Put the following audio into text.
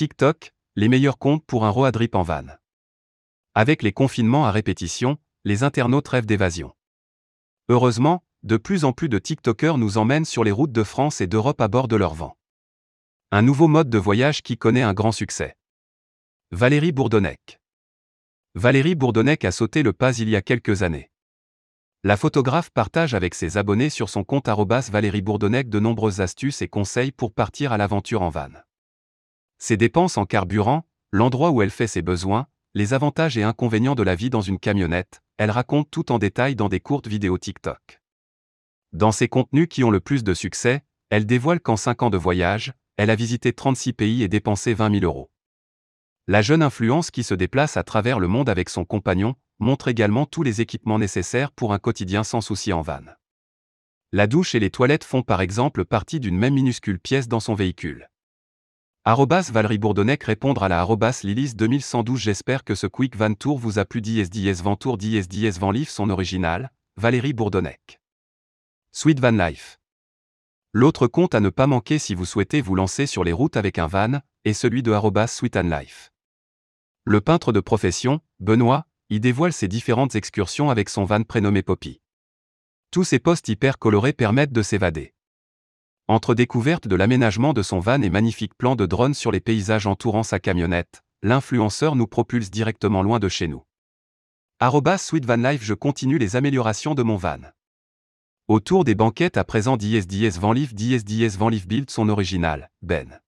TikTok, les meilleurs comptes pour un road trip en van. Avec les confinements à répétition, les internautes rêvent d'évasion. Heureusement, de plus en plus de TikTokers nous emmènent sur les routes de France et d'Europe à bord de leur van. Un nouveau mode de voyage qui connaît un grand succès. Valérie Bourdonnec. Valérie Bourdonnec a sauté le pas il y a quelques années. La photographe partage avec ses abonnés sur son compte Valérie Bourdonnec de nombreuses astuces et conseils pour partir à l'aventure en van. Ses dépenses en carburant, l'endroit où elle fait ses besoins, les avantages et inconvénients de la vie dans une camionnette, elle raconte tout en détail dans des courtes vidéos TikTok. Dans ses contenus qui ont le plus de succès, elle dévoile qu'en 5 ans de voyage, elle a visité 36 pays et dépensé 20 000 euros. La jeune influence qui se déplace à travers le monde avec son compagnon, montre également tous les équipements nécessaires pour un quotidien sans souci en van. La douche et les toilettes font par exemple partie d'une même minuscule pièce dans son véhicule. Valérie Bourdonnec répondre à la arrobas Lilis 2112 J'espère que ce Quick Van Tour vous a plu DSDS Van Tour DSDS Van Life son original, Valérie Bourdonnec. Sweet Van Life. L'autre compte à ne pas manquer si vous souhaitez vous lancer sur les routes avec un van, est celui de arrobas Sweet and Life. Le peintre de profession, Benoît, y dévoile ses différentes excursions avec son van prénommé Poppy. Tous ces postes hyper colorés permettent de s'évader. Entre découverte de l'aménagement de son van et magnifiques plans de drone sur les paysages entourant sa camionnette, l'influenceur nous propulse directement loin de chez nous. Arrobas Sweet Van Life je continue les améliorations de mon van. Autour des banquettes à présent d'ISDS Van Life d'ISDS Van Life Build son original, Ben.